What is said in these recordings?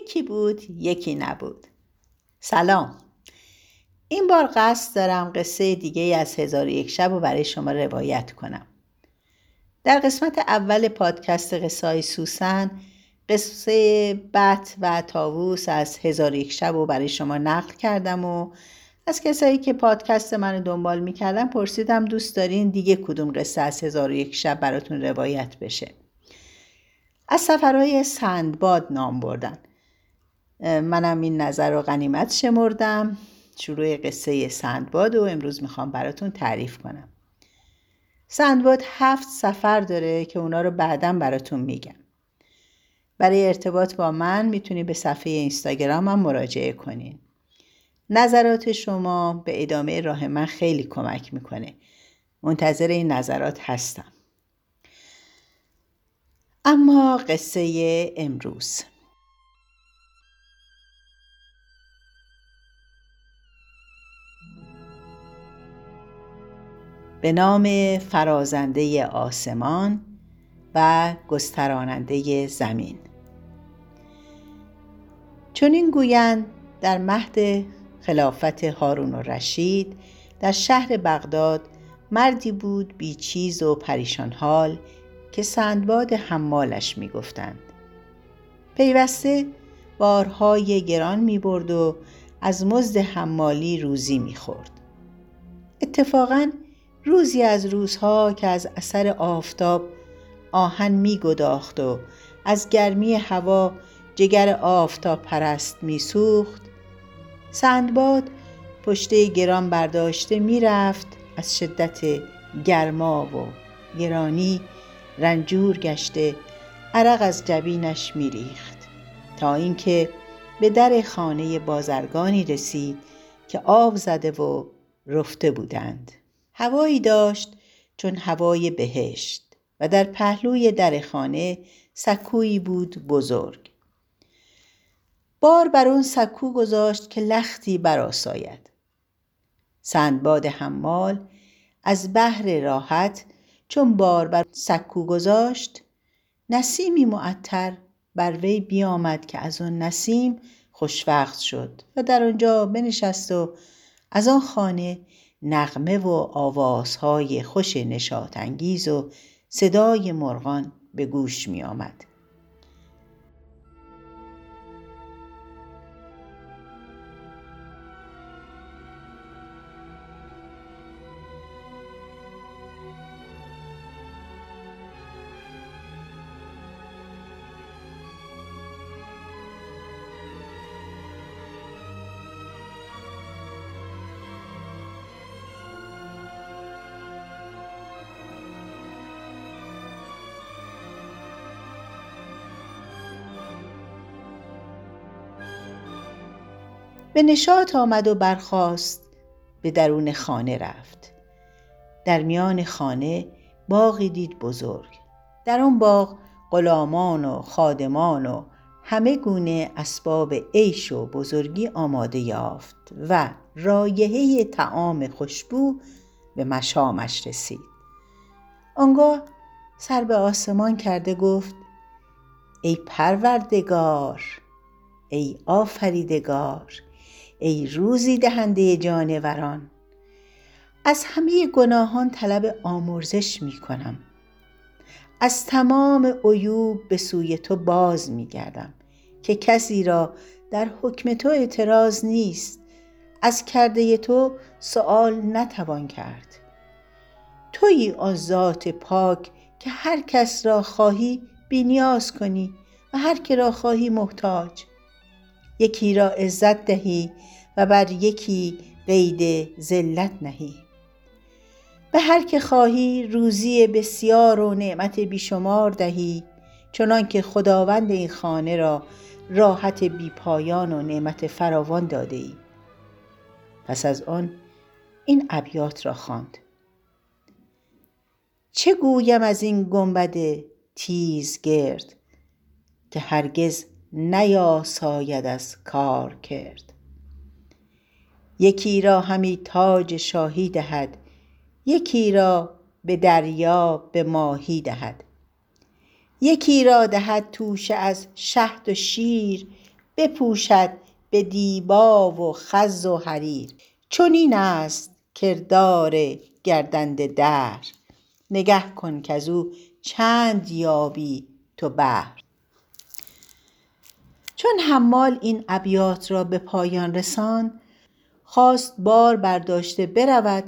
یکی بود یکی نبود. سلام. این بار قصد دارم قصه دیگه از هزار یک شب رو برای شما روایت کنم. در قسمت اول پادکست قصه سوسن قصه بت و تاووس از هزار یک شب رو برای شما نقل کردم و از کسایی که پادکست منو دنبال می‌کردن پرسیدم دوست دارین دیگه کدوم قصه از هزار یک شب براتون روایت بشه. از سفرهای سندباد نام بردن. منم این نظر رو غنیمت شمردم. شروع قصه سندباد و امروز می‌خوام براتون تعریف کنم. سندباد هفت سفر داره که اونا رو بعدا براتون میگم. برای ارتباط با من می‌تونی به صفحه اینستاگرامم مراجعه کنین نظرات شما به ادامه راه من خیلی کمک می‌کنه. منتظر این نظرات هستم. اما قصه امروز. به نام فرازنده آسمان و گستراننده زمین چون این گویند در مهد خلافت هارون و رشید در شهر بغداد مردی بود بیچیز و پریشان حال که سندباد حمالش می‌گفتند پیوسته بارهای گران می برد و از مزد حمالی روزی می خورد. اتفاقا روزی از روزها که از اثر آفتاب آهن می گداخت و از گرمی هوا جگر آفتاب پرست می سوخت. سندباد پشته گران برداشته می رفت از شدت گرما و گرانی رنجور گشته عرق از جبینش میریخت تا اینکه به در خانه بازرگانی رسید که آب زده و رفته بودند. هوایی داشت چون هوای بهشت و در پهلوی در خانه سکویی بود بزرگ. بار بر اون سکو گذاشت که لختی براساید سندباد حمال از بحر راحت چون بار بر سکو گذاشت نسیمی معطر بر وی بیامد که از آن نسیم خوشوقت شد و در آنجا بنشست و از آن خانه نغمه و آوازهای خوش نشاط انگیز و صدای مرغان به گوش می آمد. به نشاط آمد و برخاست به درون خانه رفت. در میان خانه باغی دید بزرگ. در آن باغ غلامان و خادمان و همه گونه اسباب عیش و بزرگی آماده یافت و رایحه تعام خوشبو به مشامش رسید. آنگاه سر به آسمان کرده گفت ای پروردگار ای آفریدگار ای روزی دهنده جانوران. از همه گناهان طلب آمرزش می کنم. از تمام عیوب به سوی تو باز می گردم که کسی را در حکم تو اعتراض نیست. از کرده تو سوال نتوان کرد. تویی آن ذات پاک که هر کس را خواهی بینیاز کنی و هر که را خواهی محتاج. یکی را عزت دهی و بر یکی قید ذلت نهی. به هر که خواهی روزی بسیار و نعمت بیشمار دهی چنان که خداوند این خانه را راحت بیپایان و نعمت فراوان داده ای. پس از آن این ابیات را خواند. چه گویم از این گنبد تیزگرد که هرگز نیاساید از کار کرد. یکی را همی تاج شاهی دهد یکی را به دریا به ماهی دهد. یکی را دهد توشه از شهد و شیر بپوشد به دیبا و خز و حریر. چنین است کردار گردنده در نگه کن از او چند یابی تو بهر. چون حمال این ابیات را به پایان رساند خواست بار برداشته برود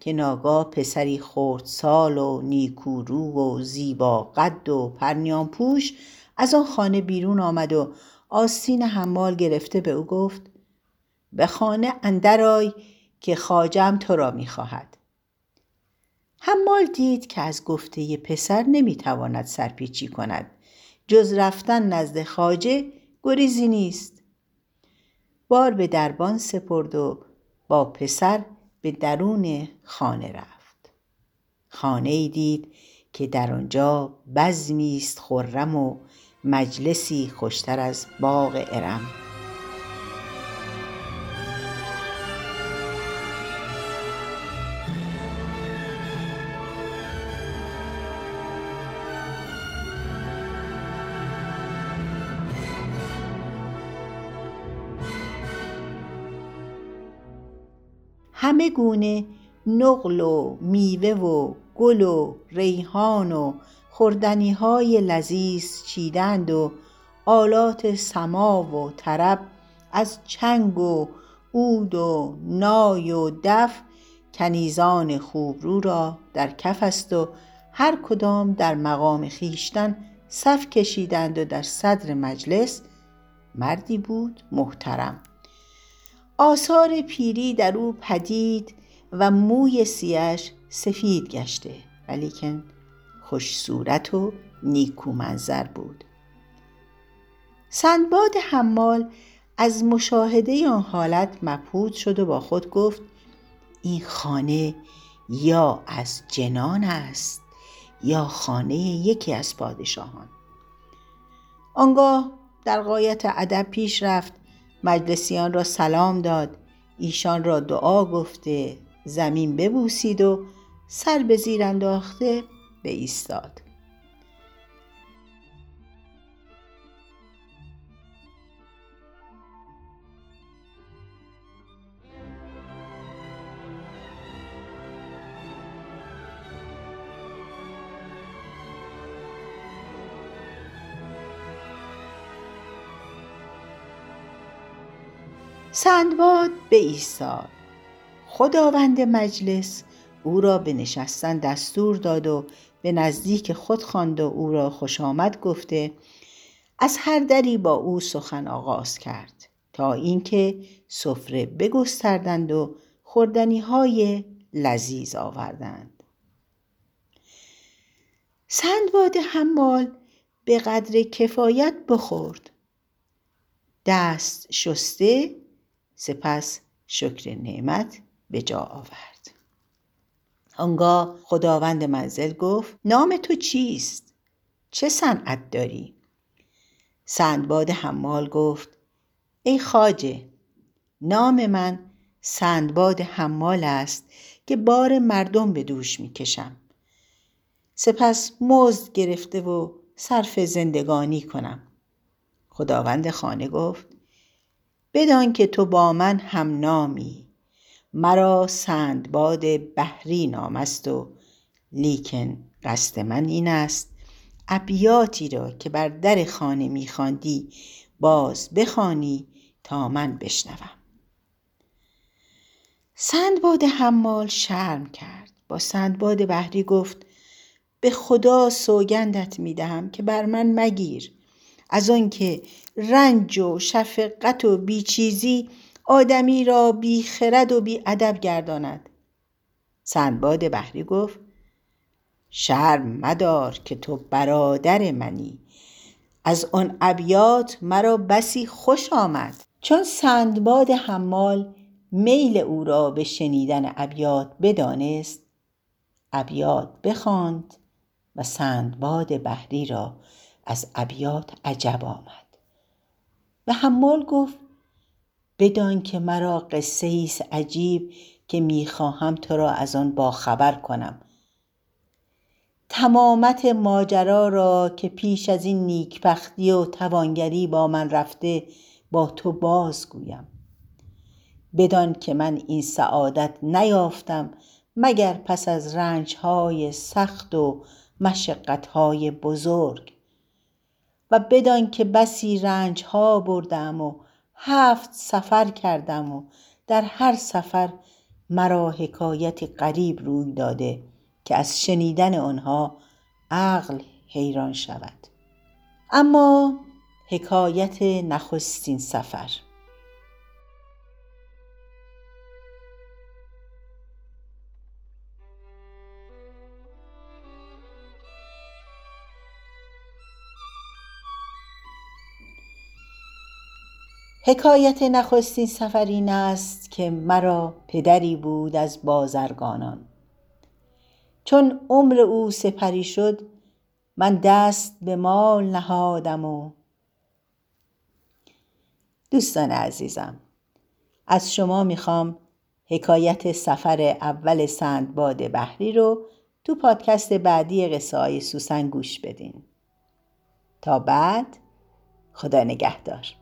که ناگاه پسری خردسال و نیکورو و زیبا قد و پرنیان پوش از آن خانه بیرون آمد و آستین حمال گرفته به او گفت به خانه اندرآی که خواجم تو را می‌خواهد حمال دید که از گفته پسر نمی‌تواند سرپیچی کند. جز رفتن نزد خواجه گریزی نیست. بار به دربان سپرد و با پسر به درون خانه رفت. خانه ای دید که در آنجا بزمی است خرم و مجلسی خوشتر از باغ ارم. همه گونه نقل و میوه و گل و ریحان و خوردنی های لذیذ چیدند و آلات سما و طرب از چنگ و عود و نای و دف کنیزان خوبرو را در کف است و هر کدام در مقام خیشتن صف کشیدند و در صدر مجلس مردی بود محترم. آثار پیری در او پدید و موی سیش سفید گشته ولیکن خوش صورت و نیکو منظر بود. سندباد حمال از مشاهده آن حالت مبهوت شد و با خود گفت این خانه یا از جنان است یا خانه یکی از پادشاهان. آنگاه در قایت ادب پیش رفت مجلسیان را سلام داد. ایشان را دعا گفته زمین ببوسید و سر به زیر انداخته به ایستاد. سندباد به ایستاد خداوند مجلس او را به نشستن دستور داد و به نزدیک خود خواند و او را خوش آمد گفته از هر دری با او سخن آغاز کرد تا اینکه سفره بگستردند و خوردنی های لذیذ آوردند. سندباد حمال به قدر کفایت بخورد. دست شسته سپس شکر نعمت به جا آورد. آنگاه خداوند منزل گفت نام تو چیست؟ چه صنعت داری؟ سندباد حمال گفت ای خاجه نام من سندباد حمال است که بار مردم به دوش می‌کشم. سپس مزد گرفته و صرف زندگانی کنم. خداوند خانه گفت بدان که تو با من هم نامی. مرا سندباد بحری نام است و لیکن قصد من این است ابیاتی را که بر در خانه میخواندی باز بخوانی تا من بشنوم. سندباد حمال شرم کرد. با سندباد بحری گفت به خدا سوگندت می‌دهم که بر من مگیر. از آنکه رنج و شفقت و بیچیزی آدمی را بی خرد و بی ادب گرداند. سندباد بحری گفت شرم مدار که تو برادر منی. از آن ابیات مرا بسی خوش آمد. چون سندباد حمال میل او را به شنیدن ابیات بدانست ابیات بخواند و سندباد بحری را از ابیات عجب آمد. و حمال گفت بدان که مرا قصه ایست عجیب که می‌خواهم تو را از آن باخبر کنم. تمامت ماجرا را که پیش از این نیکبختی و توانگری با من رفته با تو بازگویم. بدان که من این سعادت نیافتم مگر پس از رنجهای سخت و مشقتهای بزرگ. و بدان که بسی رنجها بردم و هفت سفر کردم و در هر سفر مرا حکایتی غریب روی داده که از شنیدن آنها عقل حیران شود. اما حکایت نخستین سفر حکایت نخستین سفر این است که مرا پدری بود از بازرگانان. چون عمر او سپری شد من دست به مال نهادم و دوستان عزیزم از شما می‌خوام حکایت سفر اول سندباد بحری رو تو پادکست بعدی قصه های سوسن گوش بدین. تا بعد خدا نگهدار.